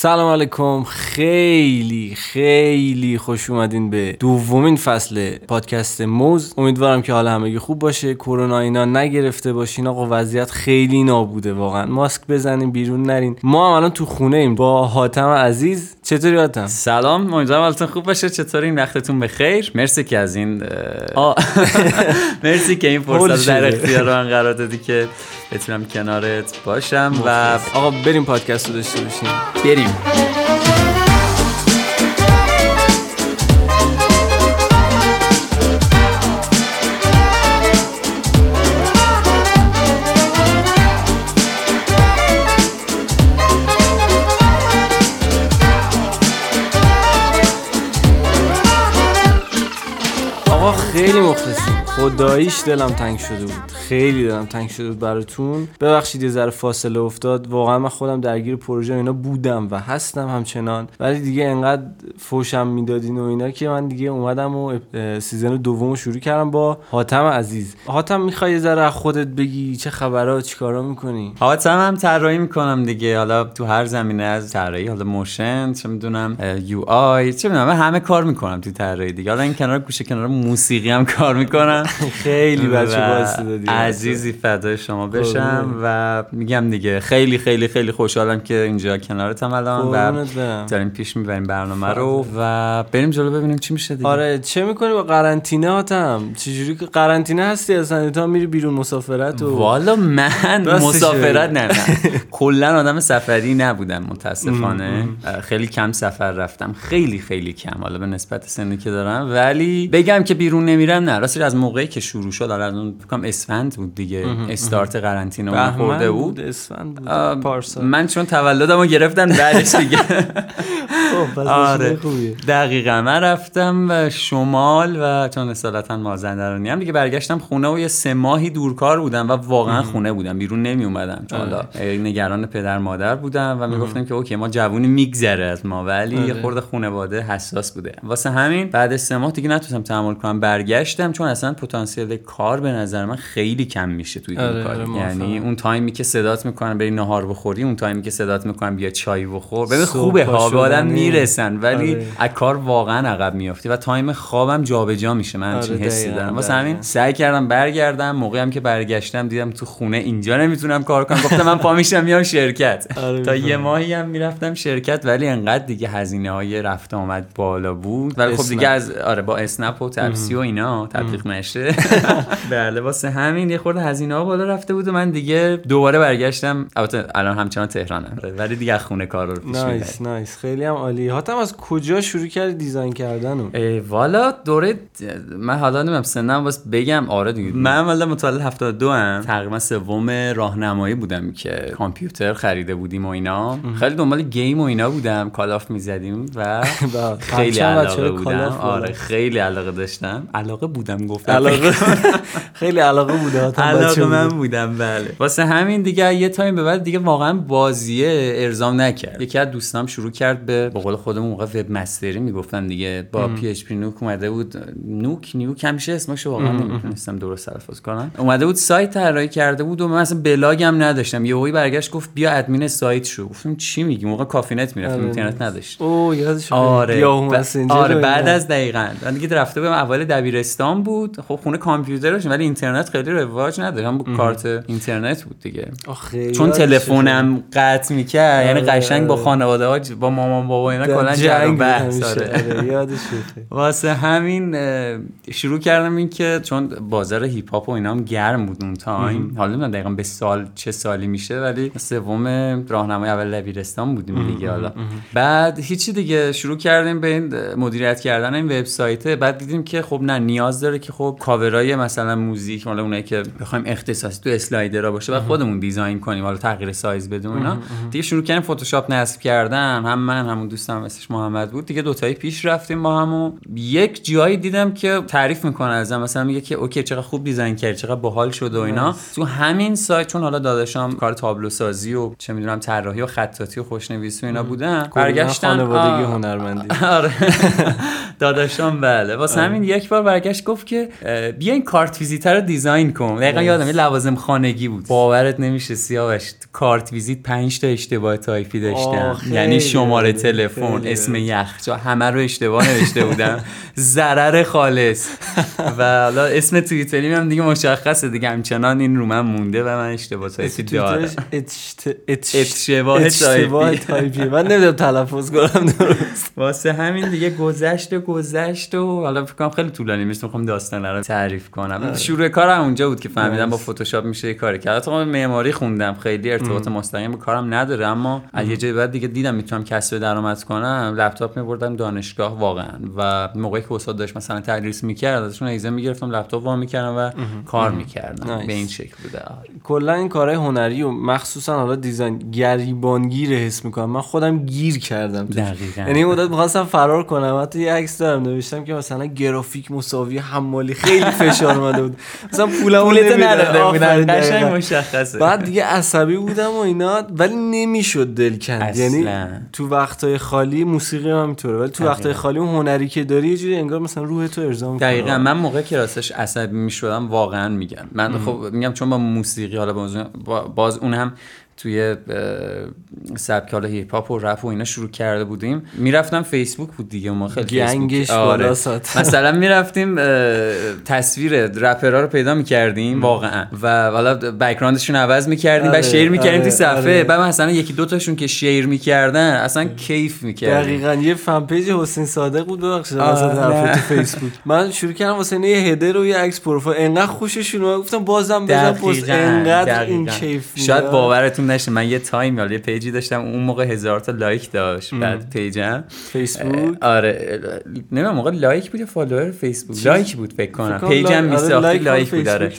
سلام علیکم. خیلی خیلی خوش اومدین به دومین فصل پادکست موز. امیدوارم که حال همگی خوب باشه. کرونا اینا نگرفته باشین. آقا وضعیت خیلی نابوده واقعا. ماسک بزنین بیرون نرین. ما هم الان تو خونه ایم با حاتم عزیز. چطوری حاتم؟ سلام. امیدوارم حالتون خوب باشه. چطوری این وقتتون بخیر. مرسی که از این مرسی که این فرصت در. اختیار من قرار دادی که بتونم کنارت باشم. و آقا بریم پادکست رو داشته باشیم. بریم. آقا خیلی مخلصیم خداییش دلم تنگ شده بود. خیلی دلم تنگ شده بود براتون. ببخشید یه ذره فاصله افتاد. واقعا من خودم درگیر پروژه اینا بودم و هستم همچنان. ولی دیگه انقدر فوشم می‌دادین و اینا که من دیگه اومدم و season دوم رو شروع کردم با حاتم عزیز. حاتم می‌خوای یه ذره خودت بگی چه خبرها چیکارا می‌کنی؟ حاتم هم طراحی می‌کنم دیگه. حالا تو هر زمینه از طراحی حالا motion چه می‌دونم UI چه می‌دونم همه کار می‌کنم تو طراحی دیگه. حالا این کنار گوشه کنار موسیقی هم کار می‌کنم. خیلی بچه باعث عزیزی فدای شما بشم و میگم دیگه خیلی خیلی خیلی خوشحالم که اینجا کنارتم الان و. داریم پیش می‌بریم برنامه رو و بریم جلو ببینیم چی میشه دیگه. آره چه می‌کنی با قرنطینه هاتم چجوری که قرنطینه هستی اصلا تا میری بیرون مسافرت و والا من راستش مسافرت. نه نه. کلا آدم سفری نبودم متاسفانه. خیلی کم سفر رفتم. خیلی خیلی کم. حالا به نسبت سنی که دارم. ولی بگم که بیرون نمیرم نه. راستی از موقعی که شروع شد حالا اون فکر کنم اسفند بود دیگه استارت قرنطینه اون خورده بود اسفند بود پارسال من چون تولدمو گرفتن بعدش دیگه. آره. آره. خوبیه. دقیقا. من رفتم و شمال و چون اصالتا مازندرانی‌ام. دیگه برگشتم خونه و یه سه ماهی دورکار بودم و واقعا خونه بودم. بیرون نمی اومدم چون حالا نگران پدر مادر بودم و می‌گفتم که okay ما جوونی میگذره از ما. ولی یه آره. خورده خانواده حساس بوده. واسه همین بعد سه ماه دیگه نتونستم تحمل کنم. برگشتم چون اصلا پتانسیل کار به نظر من خیلی کم میشه توی آره، دورکاری آره،. یعنی اون تایمی که صدات می‌کنن بری نهار بخوری اون تایمی که صدات می‌کنن بیا چای بخور. ببین خوبه. ها به آدم. می‌رسن ولی آره. از کار واقعا عقب میافتی و تایم خوابم جابجا میشه من همچین آره، حسی دارم. واسه. همین سعی کردم برگردم موقعی هم که برگشتم دیدم تو خونه اینجا نمی‌تونم کار کنم. گفتم من پا میشم میام شرکت. آره، تا یه. ماهی هم می‌رفتم شرکت ولی انقدر دیگه هزینه های رفت آمد بالا بود. ولی خب. دیگه از آره با اسنپ و تپسی و اینا تبلیغ نشه. بله واسه همین یه خورده هزینه ها بالا رفته بود و من دیگه دوباره برگشتم. البته الان همچنان تهرانم. ولی دیگه خونه کار رو پیش نایس نایس خیلی هم عالی. حاتم از کجا شروع کردی دیزاین کردن ای والا دوره من حالا نمی‌خوام سنم باز بگم. آره دیگه. من والا متولد 72 ام تقریبا سوم راهنمایی بودم که کامپیوتر خریده بودیم و اینا. خیلی دنبال game و اینا بودم. Call of می‌زدیم و و خیلی پرچم علاقه بودم. آره خیلی علاقه داشتم. علاقه بودم گفتم. علاقه خیلی علاقه بوده حاتم علاقه من. بودم بله. واسه همین دیگه یه تایم به بعد دیگه واقعا بازیه ارضام نکرد. یکی از دوستام شروع کرد به به قول خودمون موقع webmaster ی می‌گفتن دیگه. با PHP-Nuke اومده بود. Nuke Nuke همیشه اسمشو واقعا نمی‌تونستم درست تلفظ کنم. اومده بود سایت طراحی کرده بود و من اصلا بلاگ هم نداشتم یهویی برگشت گفت بیا ادمین سایت شو. گفتم چی میگی؟ موقع کافی‌نت می‌رفتم آره. اینترنت نداشت. اوه یادش آره. آره بعد. از دقیقا. من دیگه رفته بودم اول دبیرستان بود. خب خونه کامپیوتر داشتم ولی اینترنت خیلی رواج نداشت. هم با کارت اینترنت بود دیگه. چون تلفنم قطع می‌کرد. یعنی آره، قشنگ با آره. خانواده ها با مامان بابا اینا کلا جنگ بحث. آره. آره، واسه همین شروع کردم این که چون بازار هیپ هاپ و اینا هم گرم بود اون تایم. حالا نمی‌دونم دقیقا به سال چه سالی میشه ولی سوم راهنمای اول دبیرستان بودیم دیگه حالا. بعد هیچی دیگه شروع کردیم به این مدیریت کردن این وبسایت. بعد دیدیم که خب نه نیاز داره که خب کاورای مثلا موزیک مال اونایی که بخوایم اختصاصی تو slider ها باشه و خودمون design کنیم حالا تغییر سایز و اینا. دیگه شروع کردیم فتوشاپ نصب کردن هم من هم اون دوستم اسمش محمد بود. دیگه دوتایی پیش رفتیم با هم و یک جایی دیدم که تعریف می‌کنه ازم. مثلا میگه که okay چقدر خوب design کرد چقدر باحال شد و اینا. تو همین سایت چون حالا داداشم کار تابلو سازی و چه می‌دونم طراحی و خطاطی و خوشنویسی و اینا بودن برگشتن. خانوادگی هنرمندی. آره. داداشم بله. واسه همین یک بار برگشت گفت که بیا این کارت ویزیت رو design کن. دقیقا یادم یه لوازم خانگی بود. باورت نمیشه سیاوش کارت ویزیت 5 تا اشتباه تایپی داشتم یعنی شماره تلفن اسم یخچال همه رو اشتباه نوشته بودم. ضرر خالص. و حالا اسم توییتری هم دیگه مشخصه دیگه. همچنان این رو من مونده و من اشتباه تایپی دارم. اشتباه تایپی. من نمی‌دونم تلفظ کنم درست. واسه همین دیگه گذشت و گذشت و حالا فکر کنم خیلی طولانی میشه می‌خوام داستان رو تعریف کنم. آره. شروع کارم اونجا بود که فهمیدم با فتوشاپ میشه کاری کرد. تو معماری خوندم. خیلی ارتباط مستقیم به کارم نداره اما از یه جای بعد دیگه دیدم می‌تونم کسب درآمد کنم لپتاپ میبردم دانشگاه واقعا. و موقعی که استاد داشت مثلا تدریس می‌کرد ازشون ایزه می‌گرفتم لپتاپ وا می‌کردم و کار می‌کردم. به این شکل بوده. کلا این کارهای هنری و مخصوصا حالا دیزاین گریبانگیر حس می‌کنم. من خودم گیر کردم دقیقاً. یعنی مدت می‌خواستم فرار کنم. حتی یه عکس دارم نوشتم که مثلا گرافیک مساوی حمالی خیلی فشار اومده بود. مثلا پولمو نداده بودن. قشنگ مشخصه. بعد دیگه عصبی بودم و اینا ولی نمی‌شد دل کند یعنی تو وقتای خالی موسیقی هم اینطوره ولی تو وقتای خالی اون هنری که داری یه جوری انگار مثلا روح تو ارضا می‌کنه. دقیقاً. من موقع که راستش عصبی می‌شدم واقعا میگم. من خب میگم چون با موسیقی حالا باز اون هم توی سبک حالا هیپ هاپ و رپ و اینا شروع کرده بودیم. می‌رفتم فیسبوک بود دیگه ما خیلی گنگش آره. مثلا می‌رفتیم تصویر رپرها رو پیدا می‌کردیم. واقعا. و حالا background شون عوض می‌کردیم آره. و share می‌کردیم آره. تو صفحه. آره. بعد مثلا یکی دو تاشون که share می‌کردن اصلا کیف می‌کردیم. دقیقاً. یه fan page حسین صادق بود ببخشید. تو فیسبوک من شروع کردم واسه یه header و یه عکس پروفایل. انقدر خوششون گفتن بازم بزن پست. انقدر این کیف شاید باورتون نشه من یه تایم یا یه پیجی داشتم. اون موقع هزار تا لایک داشت بعد پیجم. فیسبوک؟ آره. نمی‌دونم موقع لایک بود یا follower؟ فیسبوک. لایک بود فکر کنم. پیجم آره لایک بود داره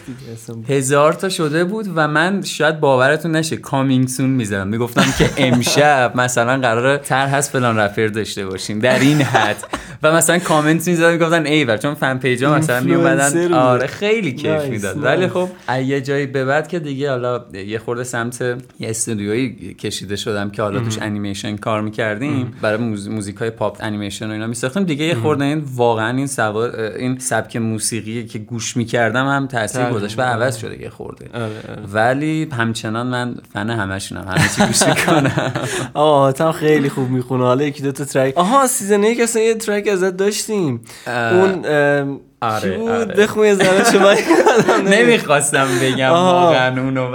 هزار تا شده بود و من شاید باورتون نشه coming soon می‌زدم می‌گفتم که امشب مثلا قراره track از فلان رپر داشته باشیم. در این حد. و مثلا کامنت می‌زدن می‌گفتن ای چون fan page ا مثلا میومدن آره خیلی کیف می‌داد. ولی خب یه جایی به بعد که دیگه حالا یه خورده سمت یه استودیویی کشیده شدم که حالا توش انیمیشن کار می‌کردیم. برای موزیک های پاپ انیمیشن و اینا میساختیم. دیگه یه خورده این واقعا این سوار این سبک موسیقی که گوش می‌کردم هم تاثیر گذاشت و عوض شده یه خورده. آره، آره. ولی همچنان من فن همشونم همه چی گوش می‌کنم. حاتم خیلی خوب می‌خونه. حالا یکی دو تا track. آها season یک اصلا یه track ازت داشتیم. اون آره بود؟ آره. بخون یه شما نمی‌خواستم بگم واقعا اونو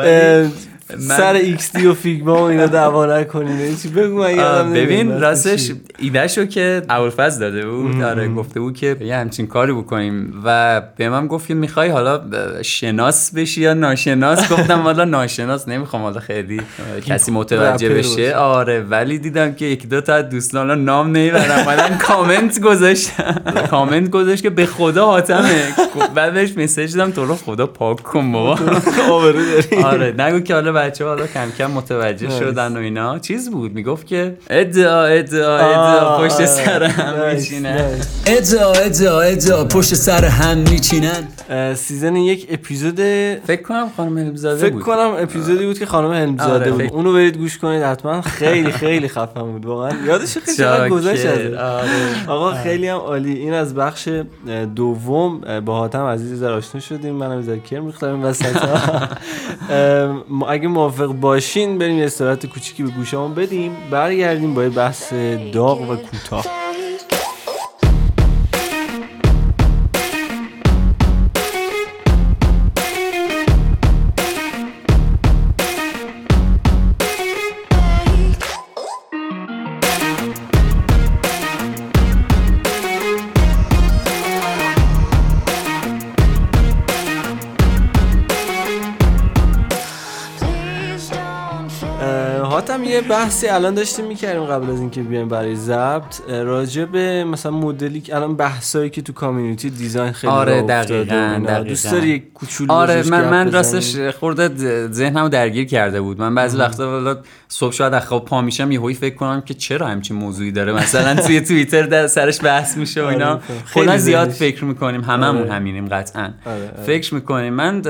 من... سر XD و Figma و اینا دعوا نکنین. چی؟ بگو من ببین راستش ایدهشو که اولفز داده بود آره گفته بود که یه همچین کاری بکنیم. و به من گفت که می‌خوای حالا شناس بشی یا ناشناس؟ گفتم حالا ناشناس نمی‌خوام حالا خیلی کسی متوجه بشه. آره ولی دیدم که یکی دو تا دوستان نام نمی‌برم بعدن کامنت گذاشتم کامنت گذاشت که به خدا حاتمه. بعدش message دادم تو رو خدا پاک کن بابا. آره نگو که حالا بچه حالا کم کم متوجه شدن و اینا. چیز بود می‌گفت که ادعا ادعا ادعا پشت سر هم میچینن. ادعا ادعا ادعا پشت سر هم میچینن. season یک اپیزود فکر کنم خانم هلمزاده بود. فکر کنم اپیزودی بود که خانم هلمزاده بود. اونو برید گوش کنید حتما خیلی خیلی خفن بود واقعا. یادش خیلی گذشت آقا خیلی هم عالی. این از بخش دوم با حاتم عزیز زر آشنا شدیم. منم زر کرم ریختم وسط اگه موافق باشین بریم یه استراحت کوچیکی به گوشمون بدیم. برگردیم با بحث داغ و کوتاه. بحثی الان داشتیم می‌کردیم قبل از اینکه بیایم برای ضبط راجع به مثلا مدلی که الان بحثایی که تو کامیونیتی دیزاین خیلی آره دقیقاً، اینا. دقیقاً. دوست داری کوچولو آره من من؟ راستش خورده ذهنمو درگیر کرده بود من بعضی وقتا والا صبح شاید از خواب پا میشم یهویی فکر کنم که چرا همچین موضوعی داره مثلا توی توییتر در سرش بحث میشه و اینا آره، خیلی کلا زیاد فکر می‌کنیم هممون آره. همینیم قطعا آره،. فکر می‌کنیم من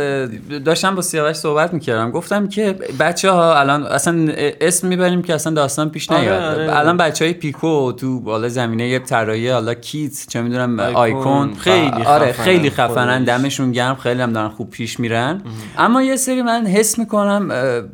داشتم با سیاوش صحبت می‌کردم گفتم که بچه ها الان اصلا اسم می‌بریم که اصلا داستان پیش آره، نیاد آره. الان بچه های پیکو تو بالا زمینه طراحی حالا کیت چه می‌دونم آیکون. آیکون خیلی آره خیلی خفنن. دمشون گرم خیلی هم دارن خوب پیش میرن اما یه سری من حس می‌کنم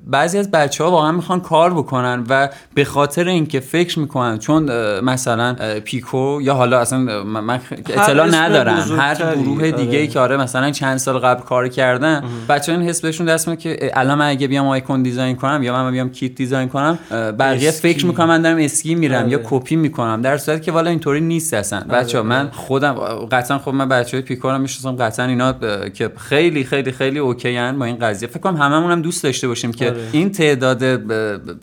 بعضی از بچه ها واقعا می‌خوان کار بکنن و به خاطر اینکه فکر می‌کنن چون مثلا پیکو یا حالا اصلا من اطلاع ندارم هر گروه دیگه ای آره. که آره مثلا چند سال قبل کار کردن بچه این حس بهشون دست که الان من اگه بیام آیکون design کنم یا من بیام kit design کنم بقیه. فکر می‌کنم من دارم اسکی میرم آره. یا کپی می‌کنم در صورتی که والا اینطوری نیست اصلا بچه آره. من خودم قطعا خب من بچه های پیکو رو می‌شناسم قطعا اینا اه، که خیلی خیلی خیلی okay ان با این قضیه فکر کنم هممون هم دوست داشته باشیم که آره. این تعداد اه،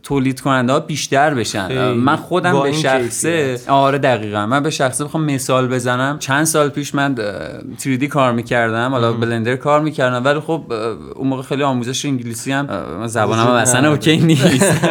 تولید کننده ها بیشتر بشن خیلی. من خودم به شخصه. آره دقیقا من به شخصه بخوام مثال بزنم چند سال پیش من اه، 3D کار می‌کردم حالا بلندر کار می‌کردم ولی خب اون موقع خیلی آموزش انگلیسی هم زبانم اصلا. اوکی نیست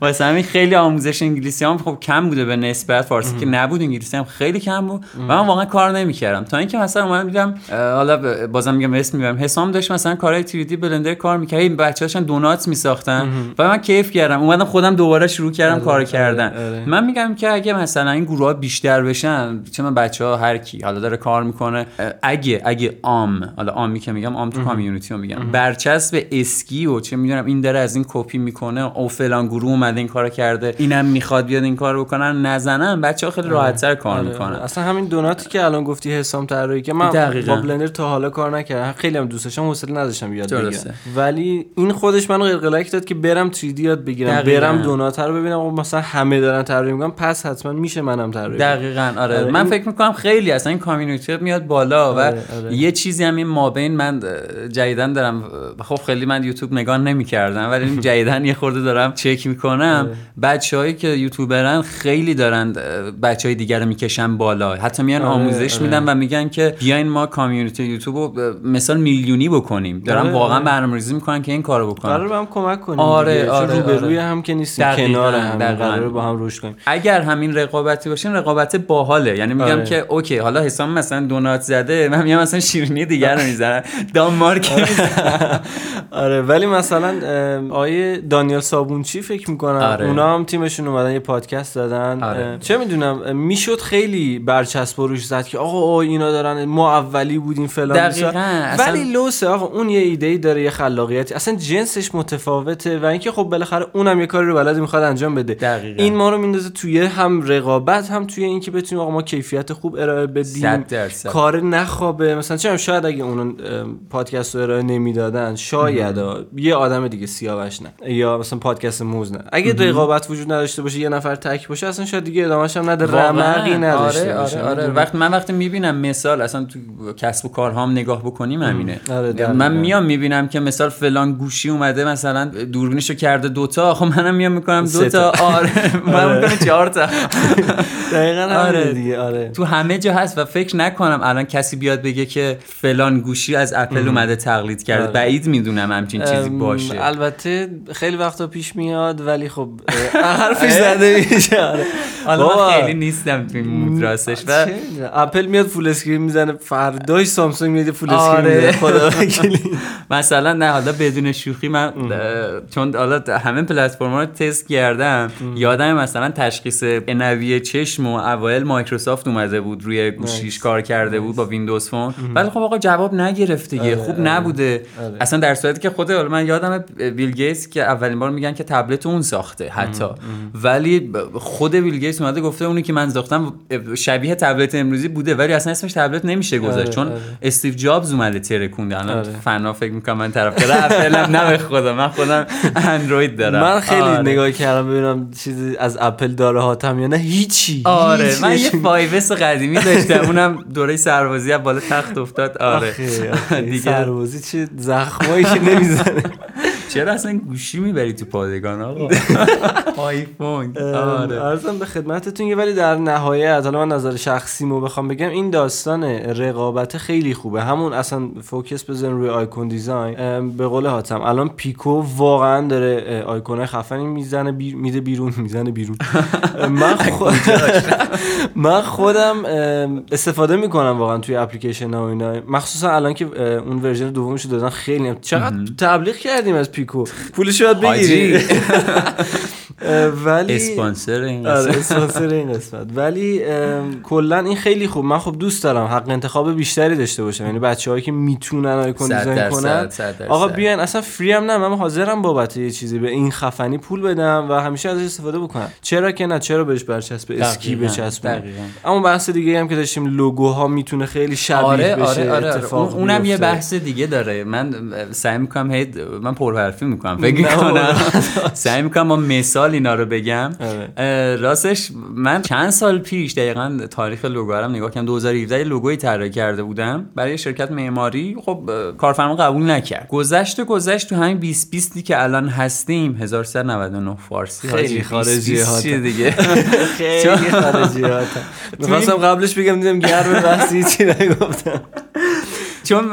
واسه همین خیلی آموزش انگلیسی هم خب کم بوده به نسبت فارسی که نبود انگلیسی هم خیلی کم بود و من واقعا کار نمی‌کردم. تا اینکه مثلا اومدم دیدم حالا بازم میگم اسم می‌برم. حسام داشت مثلا کارهای 3D بلندر کار می‌کرد. این بچه‌هاشون دونات میساختن و من کیف کردم. اومدم خودم دوباره شروع کردم آره، کار آره، کردن. آره. من میگم که اگه مثلا این گروه ها بیشتر بشن چه من بچه ها هر کی حالا داره کار می‌کنه اگه اگه عام حالا عامی که میگم عام تو کامیونیتی رو میگم. برچسب اسکی و چه می‌دونم این داره از این کپی می‌کنه او فلان گروه اومده این کارو کرده اینم می‌خواد بیاد این کارو بکنن نزنن بچه ها خیلی راحتتر کار آره، می‌کنن آره. اصلا همین دوناتی که الان گفتی حسام طراحی که من دقیقاً. با بلندر تا حالا کار نکردم خیلی هم دوست داشتم حوصله نداشتم یاد. بگیرم ولی این خودش منو قلقلک داد که برم 3D یاد بگیرم دقیقاً. برم دونات رو ببینم و مثلا همه دارن طراحی می‌کنن پس حتما میشه منم طراحی. دقیقا آره, آره، من این- فکر می‌کنم خیلی اصلا این کامیونیتی میاد بالا و آره، آره. یه چیزی هم این مابین من اه، جدیدن دارم خب خیلی من یوتیوب نگاه نمی‌کردم ولی این جدیدن یه خورده دارم چک می‌کنم آره. بچههایی که یوتیوبرن خیلی دارن بچه های دیگر رو می‌کشن بالا حتی میان آره، آموزش آره. میدن و میگن که بیاین ما کامیونیتی یوتیوب رو مثال میلیونی بکنیم دارن آره، واقعا. برنامه‌ریزی می‌کنن که این کارو بکنن قرار هم کمک کنیم آره، آره، روبروی آره. هم که نیستیم کنار هم. قراره با هم رشد کنیم اگر همین رقابتی باشین رقابت باحاله یعنی میگم آره. که اوکی حالا حسام مثلا دونات زده من میگم مثلا شیرینی دیگر رو می‌زنم دانمارک آره ولی مثلا آیه دانیال صابونچی فکر می‌کنم آره. اونا هم تیمشون اومدن یه پادکست دادن آره. چه می‌دونم می‌شد خیلی برچسب روش زد که آقا اینا دارن ما اولی بودیم فلان دقیقاً،. اصلا- ولی لوسه آقا اون یه ایده ای داره یه خلاقیتی اصلا جنسش متفاوته و اینکه خب بالاخره اونم یه کاری رو بلد می‌خواد انجام بده دقیقاً. این ما رو میندازه توی هم رقابت هم توی اینکه بتونیم آقا ما کیفیت خوب ارائه بدیم. کار نخوابه مثلا چه شاید اگه اون پادکست رو ارائه نمی‌دادن شاید یه آدم دیگه سیاوش نه یا مثلا پادکست موز نه اگه رقابت وجود نداشته باشه یه نفر تک باشه اصلا شاید دیگه ادامهش هم نده رمقی نداشته آره آره آره. وقتی من وقتی می‌بینم مثال اصلا تو کسب و کارهام نگاه بکنیم همینه آره،. من میام می‌بینم که مثال فلان گوشی اومده مثلا دوربینشو کرده دوتا خب منم میام می‌کنم دوتا تا. آره. من می‌کنم چهار تا. دقیقاً آره. آره. دیگه آره. تو همه جا هست و فکر نکنم الان کسی بیاد بگه که فلان گوشی از اپل اومده تقلید کرده. آره. بعید می‌دونم همچین چیزی باشه. البته خیلی وقتا پیش میاد ولی خب اه، حرفش زده میشه. آره. حالا خیلی نیستم تو mood راستش و اپل میاد full screen می‌زنه فرداش سامسونگ میاد full screen آره. می‌زنه خدا مثلا نه حالا بدون شوخی من چون حالا همه پلتفرم رو تست کردم. یادم مثلا تشخیص عنبیه چشم و اوایل مایکروسافت اومده بود روی گوشیش کار کرده بود با ویندوز فون. ولی خب آقا جواب نگرفت دیگه آره، خوب. نبوده. اصلا در صورتی که خود حالا من یادم بیل گیتس که اولین بار میگن که تبلت اون ساخته حتی. ولی ب- خود بیل گیتس اومده گفته اونی که من ساختم شبیه تبلت امروزی بوده ولی اصلا اسمش تبلت نمیشه گذاشت آره، چون آره. استیو جابز اومده ترکونده. الان آره. فنا فکر می‌کنم من طرفدار اپلم نه به خدا من خودم اندروید دارم. من خیلی آره. نگاه کردم ببینم چیزی از اپل داره حاتم یا نه. هیچی آره من یه 5s قدیمی داشتم. اونم دوره سربازی از بالا تخت افتاد. آره. آخه، آخه، دیگه سربازی چه زخمایی که نمی‌زنه. چرا اصلا گوشی می‌بری تو پادگان آقا؟ آیفون آره. عرضم به خدمتتون یه ولی در نهایت حالا من نظر شخصیمو بخوام بگم این داستان رقابت خیلی خوبه. همون اصلا focus بزن روی icon design. به قول حاتم الان پیکو واقعا داره آیکون خفنی می‌زنه میده بیرون می‌زنه بیرون. من. من خودم استفاده می‌کنم واقعا توی اپلیکیشن ها و اینا. مخصوصا الان که اون version دومش دادن خیلی چقدر تبلیغ کردیم از پیکو پولش باید بگیری ولی اسپانسر این قسمت. اسپانسر این قسمت. ولی کلا این خیلی خوب. من خب دوست دارم حق انتخاب بیشتری داشته باشم. یعنی بچه‌هایی که می‌تونن icon design کنن. آقا بیاین اصلا free هم نه. من حاضرم بابت یه چیزی به این خفنی پول بدم و همیشه ازش استفاده بکنم. چرا که نه؟ چرا بهش برچسب؟ اسکی بچسبه اما بحث دیگه هم که داشتیم لوگوها می‌تونه خیلی شبیه آره بشه آره آره, آره. اونم یه بحث دیگه داره. من سعی می‌کنم هی من پرحرفی می‌کنم. فکر کنم سعی می‌کنم با مثال اینا رو بگم. آره. راستش من چند سال پیش دقیقا تاریخ لوگو رو نگاه کردم. 2017 لوگوی طراحی کرده بودم برای شرکت معماری. خب کارفرما قبول نکرد. گذشت و گذشت تو همین 2020 که الان هستیم. 1399 فارسی. خیلی خارجی دیگه. خیلی خارجی می‌خواستم قبلش بگم دیدم گرم بحثی چی نگفتم. چون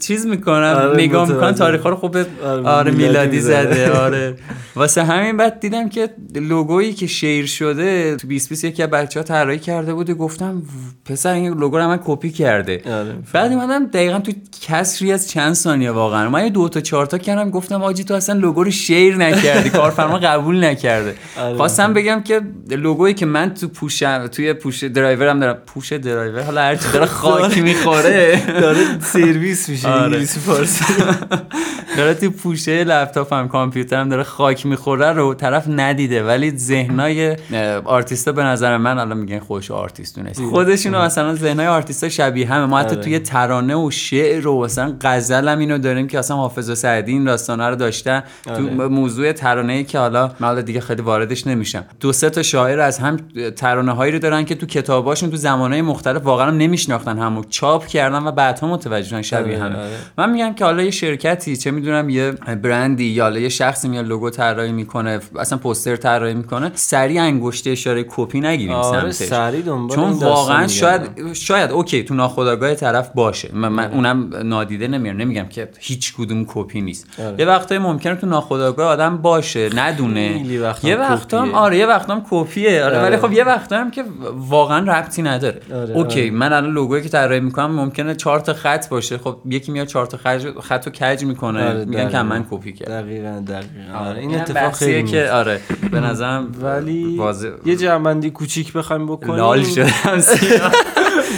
چیز می‌کنم آره نگاه می‌کنم تاریخ رو خوب آره, آره میلادی زده. آره. واسه همین بعد دیدم که لوگویی که شیر شده تو 2020 یکی از بچه‌ها طراحی کرده بود گفتم پسر این لوگو رو من کپی کرده. آره. بعد اومدم دقیقا تو کسری از چند ثانیه واقعا. من یه دو تا چهار تا کردم گفتم آجی تو اصلا لوگو رو شیر نکردی کارفرما قبول نکرده. آره خواستم بگم که لوگویی که من تو پوشم توی پوش درایورم دارم پوش درایور حالا هر چی داره خاک می‌خوره. داره سرویس میشه آره. انگلیسی فارسی. داره تو پوشه لپتاپم کامپیوترم داره خاک می‌خوره رو طرف ندیده ولی ذهنای آرتیستا به نظر من الان میگن خوش آرتیست دونست خودشون مثلا ذهنای آرتیستا شبیه همه. ما حتی آره. توی ترانه و شعر و مثلا غزل هم اینو داریم که اصلا حافظ سعدی این داستانه رو داشتن تو آره. موضوع ترانه ای که حالا من دیگه خیلی واردش نمیشم. دو سه تا شاعر از هم ترانه هایی رو دارن که تو کتاباشون تو زمانهای مختلف واقعا نمیشناختن همو چاپ کردن و بعدها متوجه شبیه آره، همه. من میگم که حالا یه شرکتی چه می‌دونم یه brandی یا یه شخصی میاد لوگو طراحی می‌کنه اصلا پوستر طراحی می‌کنه سری انگشت اشاره کپی نگیریم آره سری چون واقعا شاید شاید okay تو ناخودآگاه طرف باشه. من, من آره. اونم نادیده نمیارم. نمیگم که هیچ کدوم کپی نیست. آره. یه وقتایی ممکنه تو ناخودآگاه آدم باشه ندونه. یه وقتا هم آره یه وقتا هم کپیه. آره, ولی خب یه وقتا هم که واقعا ربطی نداره. اوکی من الان لوگویی که طراحی می‌کنم ممکنه چهار تا خط باشه. خب یکی میاد چهار تا خط و کج می‌کنه. میگن که من کپی کرد دقیقاً دقیقاً. آره این اتفاق خیلی که آره به نظرم ولی واضح... یه جنبندی کوچیک بخوایم بکنیم. لال شدم.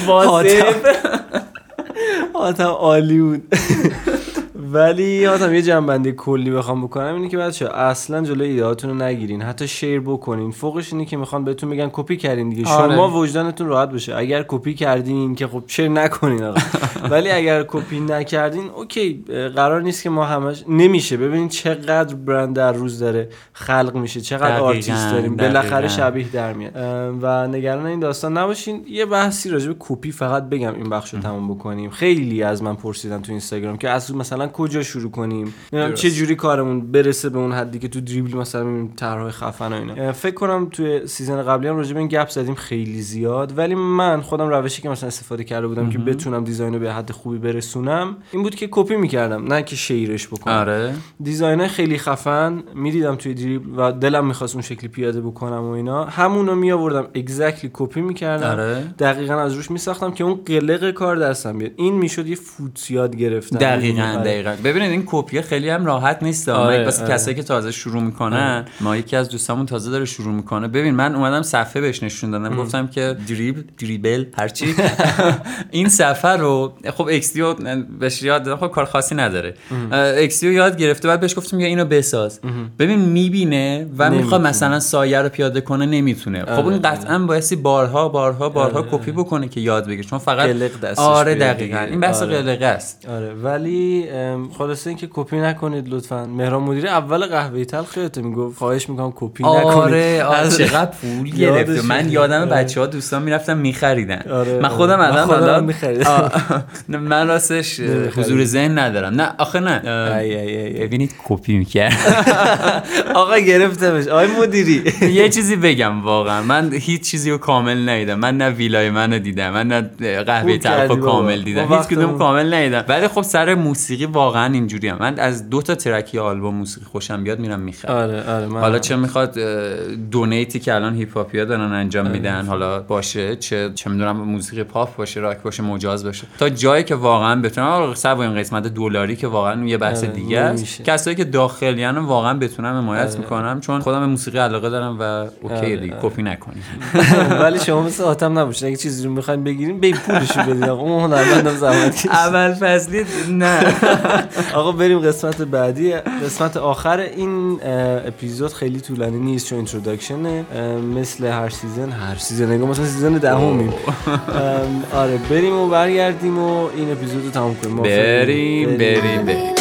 واضح. آتم عالی بود. ولی حاتم یه جمع‌بندی کلی بخوام بکنم اینه که بچه اصلا جلوی ایده‌هاتون رو نگیرین حتی share بکنین. فوقش اینه که می‌خوان بهتون بگن کپی کردین دیگه. آره. شما وجدانتون راحت بشه. اگر کپی کردین که خب share نکنین آقا. ولی اگر کپی نکردین okay قرار نیست که ما همش نمیشه. ببینین چقدر برند در روز داره خلق میشه. چقدر آرتیست داریم. بالاخره شبیه در میاد. و نگران این داستان نباشین. یه بحثی راجع به کپی فقط بگم این بخش رو تموم بکنیم. خیلی از من پرسیدن تو اینستاگرام که از مثلا کجا شروع کنیم؟ چه جوری کارمون برسه به اون حدی که تو دریبل مثلا می‌بینیم طرح خفن و اینا. فکر کنم توی season قبلی هم راجع به این گپ زدیم خیلی زیاد ولی من خودم روشی که مثلا استفاده کرده بودم که بتونم design رو به حد خوبی برسونم این بود که کپی می‌کردم نه که شیرش بکنم. آره. design خیلی خفن می‌دیدم توی دریبل و دلم می‌خواست اون شکلی پیاده بکنم و اینا. همونو می آوردم exactly کپی می‌کردم. آره. دقیقا از روش میساختم که اون قلق کار دستم بیاد. این می‌شد یه فوت یاد گرفتن. دقیقاً آره. ببینید این کپی خیلی هم راحت نیست آره، واسه آره. کسایی که تازه شروع می‌کنن آره. ما یکی از دوستامون تازه داره شروع می‌کنه. ببین من اومدم صفحه بهش نشون دادم. گفتم که دریبل دریبل هرچی. این صفحه رو خب XD و بهش یاد دادم. خب کار خاصی نداره. XD و یاد گرفته. بعد بهش گفتم یا اینو بساز. ببین می‌بینه و می‌خواد مثلا سایه رو پیاده کنه نمی‌تونه. خب این قطعا بایستی بارها بارها بارها کپی بکنه که یاد بگیره. چون فقط آره دقیقاً. این بحث قلقه است. آره. ولی خلاصه اینکه کپی نکنید لطفا. مهران مدیری اول قهوه تلخ یادت می‌گفت خواهش می‌کنم کپی نکنید. آره. آره چقدر پول گرفته. من. یادم آره. بچه ها دوستان می‌رفتن میخریدن. آره، من آره. خودم الان خودم الان می‌خریدم. من راستش. حضور ذهن ندارم. نه آخه نه. ببینید کپی می‌کرد. آقا گرفتمش. آقای مدیری. یه چیزی بگم واقعا. من هیچ چیزی رو کامل ندیدم. من نه ویلای منو دیدم. من نه قهوه تلخ. کامل دیدم. ما هیچ کدوم کامل ندیدم. ولی خب سر موسیقی واقعا اینجوری هم. من از دو تا ترک یا آلبوم موسیقی خوشم بیاد میرم می‌خرم آره آره من حالا چه می‌خواد دونیتی که الان هیپ هاپیا دارن انجام میدن حالا باشه چه چه می‌دونم موسیقی پاپ باشه راک باشه مجاز باشه تا جایی که واقعا بتونن حالا سوا این قسمت دلاری که واقعا یه بحث آره، دیگه است. کسایی که داخلیان واقعا بتونم حمایت آره. می‌کنم چون خودم به موسیقی علاقه دارم و اوکی آره، دیگه آره. کپی نکنید ولی شما مثل حاتم نباشید اگه چیزی رو می‌خواین بگیریم به پولشو بدید آقا اون هنرمندم زحمت. اول فصلی نه آقا بریم قسمت بعدی. قسمت آخر این اپیزود خیلی طولانی نیست چون introduction ه مثل هر season هر season نگاه مثلا season دهمیم. آره بریم و برگردیم و این اپیزود رو تموم کنیم؟ بریم. بریم بریم.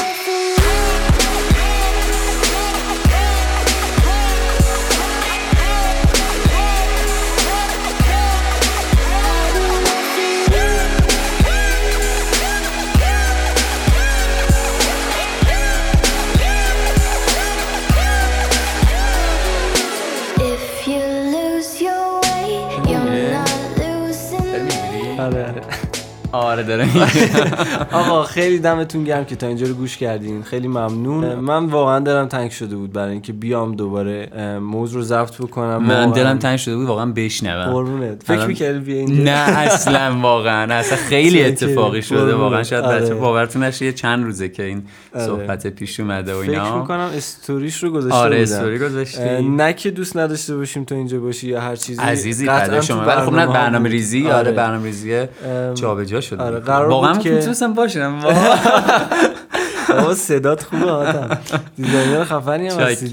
آره داره آقا خیلی دمتون گرم که تا اینجا رو گوش کردین خیلی ممنون من واقعا دلم تنگ شده بود برای اینکه بیام دوباره موضوع رو ضبط بکنم من. دلم تنگ شده بود واقعا بشنوم قربونت فکر می‌کردی بیا اینجا نه اصلا واقعا اصلا خیلی. اتفاقی شده. واقعا شاید آره. بچه باورتون نشه یه چند روزه که این آره. صحبت پیش اومده و فکر اینا می‌کنم استوریش رو گذاشته آره. استوری گذاشتی نه که دوست نداشته باشیم تو اینجا باشی یا هر چیزی عزیزی تو شما ولی خب نه برنامه‌ها برنامه بود. ریزی آره برنامه ریزی جابجا شده. آره، قرار واقعا بود که- می‌تونستم باشم. بابا صدات خوبه آدم designer خفنی هم هستی.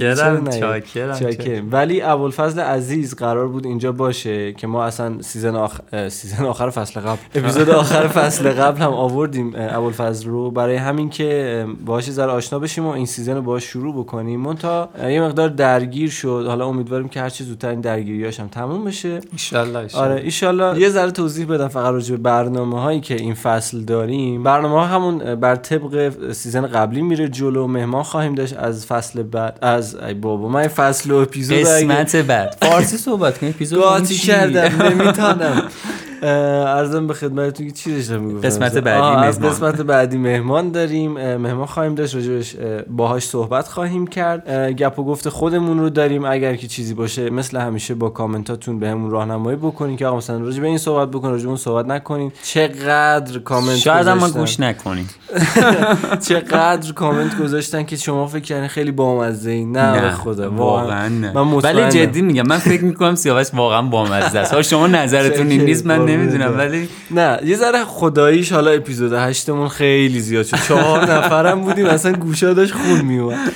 چاکرم،. ولی ابوالفضل عزیز قرار بود اینجا باشه که ما اصلا season آخر season آخر فصل قبل اپیزود آخر فصل قبل هم آوردیم ابوالفضل رو. برای همین که اه، باهاش ذره آشنا بشیم و این season رو باهاش شروع بکنیم. مون تا یه مقدار درگیر شد. حالا امیدواریم که هر چی زودتر این درگیریاش هم تموم بشه. ان آره ایشالله یه ذره توضیح بدم فقط راجع به برنامه هایی که این فصل داریم. برنامه ها همون بر طبق season قبلی میره جلو مهمان خواهیم داشت از فصل بعد از ای بابا من فصل و اپیزود قسمت بعد فارسی صحبت کنیم اپیزود قاطی چی؟ کردم نمی‌تونم عرضم به خدمتتون که چی داشتم می‌گفتم؟ قسمت بعدی از. قسمت بعدی مهمان داریم. مهمان خواهیم داشت. راجبش اه، باهاش صحبت خواهیم کرد. گپ و گفت خودمون رو داریم. اگر که چیزی باشه مثل همیشه با کامنتاتون بهمون راهنمایی بکنین که آقا مثلا راجع به این صحبت بکن راجع اون صحبت نکنین. چقدر کامنت شاید ما. گوش نکنیم چقدر کامنت گذاشتن که شما فکر کردین خیلی بامزه ای. نه, خدا. واقعا من. ولی جدی میگم من فکر می‌کنم سیاوش واقعا بامزه است. شما نظرتون این. نیست من نمی‌دونم برم. ولی نه یه ذره خداییش حالا اپیزود هشتمون خیلی زیاد شد. چهار نفرم بودیم اصلا گوشا داشت خون میومد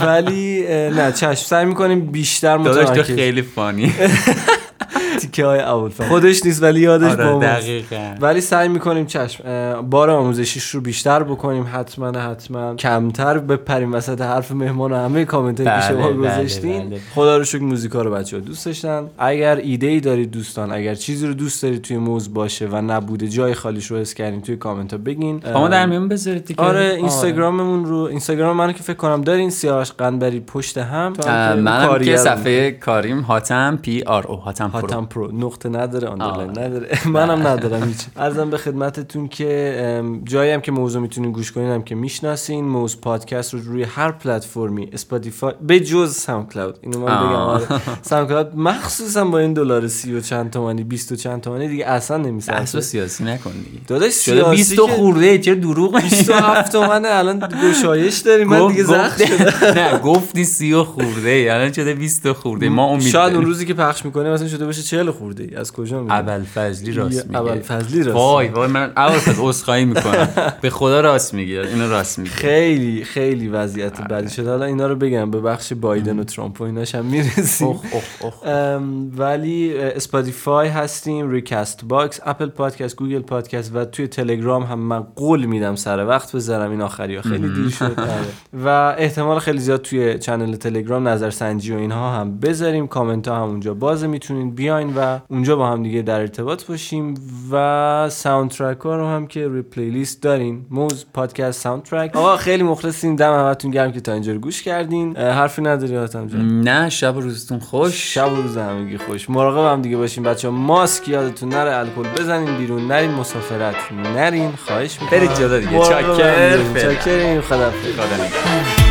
ولی نه چشم سعی می‌کنیم بیشتر متمرکز. خیلی فانی. تیکه های اول خودش نیست ولی یادش آره با. دقیقاً. ولی سعی می‌کنیم چشم بار آموزشیش رو بیشتر بکنیم حتما حتما. کمتر بپریم وسط حرف مهمان و همه کامنت که بله، شما بله، گذاشتین. بله. خدا رو شکر موزیکا رو بچه ها دوست داشتن. اگر ایده ای دارید دوستان اگر چیزی رو دوست دارید توی موز باشه و نبوده جای خالیش رو حس کردین توی کامنت ها بگین شما در میون بذارید دیگه. آره اینستاگراممون رو اینستاگرام منو که فکر کنم دارین سیاوش قنبری پشت هم. که منم که صفحه کاریم هاتم پی آر او هاتم هاتم پرو نقطه نداره underline آره. نداره. منم ندارم هیچ. عرضم به خدمتتون که جایی هم که موضوع می‌تونین گوش کنین هم که می‌شناسین. موز پادکست رو روی هر پلتفرمی Spotify به جز SoundCloud اینو من بگم. آره. SoundCloud مخصوصا با این دلار سی و چند تومانی 20 و چند تومانی دیگه اصلا نمی‌سازه. رو سیاسی نکن دیگه. داداش شده سیاسی 20 که خورده؟ چرا دروغ میگی؟ 27 تومنه الان گشایش داریم. من دیگه زخم نه گفتی سی و خورده. الان شده 20 خورده. ما امید شاید اون. روزی که پخش می‌کنیم مثلا شده باشه 40 خورده ای از کجا می‌دونی؟ ابوالفضلی راست میگه. ابوالفضلی راست وای وای من ابوالفضل عذرخواهی می‌کنم. به خدا راست میگه. اینو راست میگه. خیلی خیلی وضعیت آره. بدی شده. حالا اینا رو بگم. به بخش بایدن و ترامپ و ایناش هم می‌رسیم. اخ اخ اخ ام، ولی Spotify هستیم Castbox Apple Podcast Google Podcast و توی تلگرام هم من قول میدم سر وقت بذارم. این آخری ها خیلی دیر شد. آره. و احتمال خیلی زیاد توی channel تلگرام نظرسنجی و اینها هم بذاریم. کامنت ها هم اونجا بازه می‌تونین بیاین. و اونجا با هم دیگه در ارتباط باشیم و soundtrack ها رو هم که روی playlist دارین. موز پادکست soundtrack آقا خیلی مخلصیم دم همتون گرم که تا اینجا رو گوش کردین. حرفی نداری حاتم جان. نه شب روزتون خوش. شب و روز همگی خوش. مراقب هم دیگه باشین. بچه ماسک یادتون نره الکل بزنین بیرون. نرین مسافرت نرین. خواهش می‌کنم. برید جدا دیگه. چاکر. خدافظ خدا نگهدار.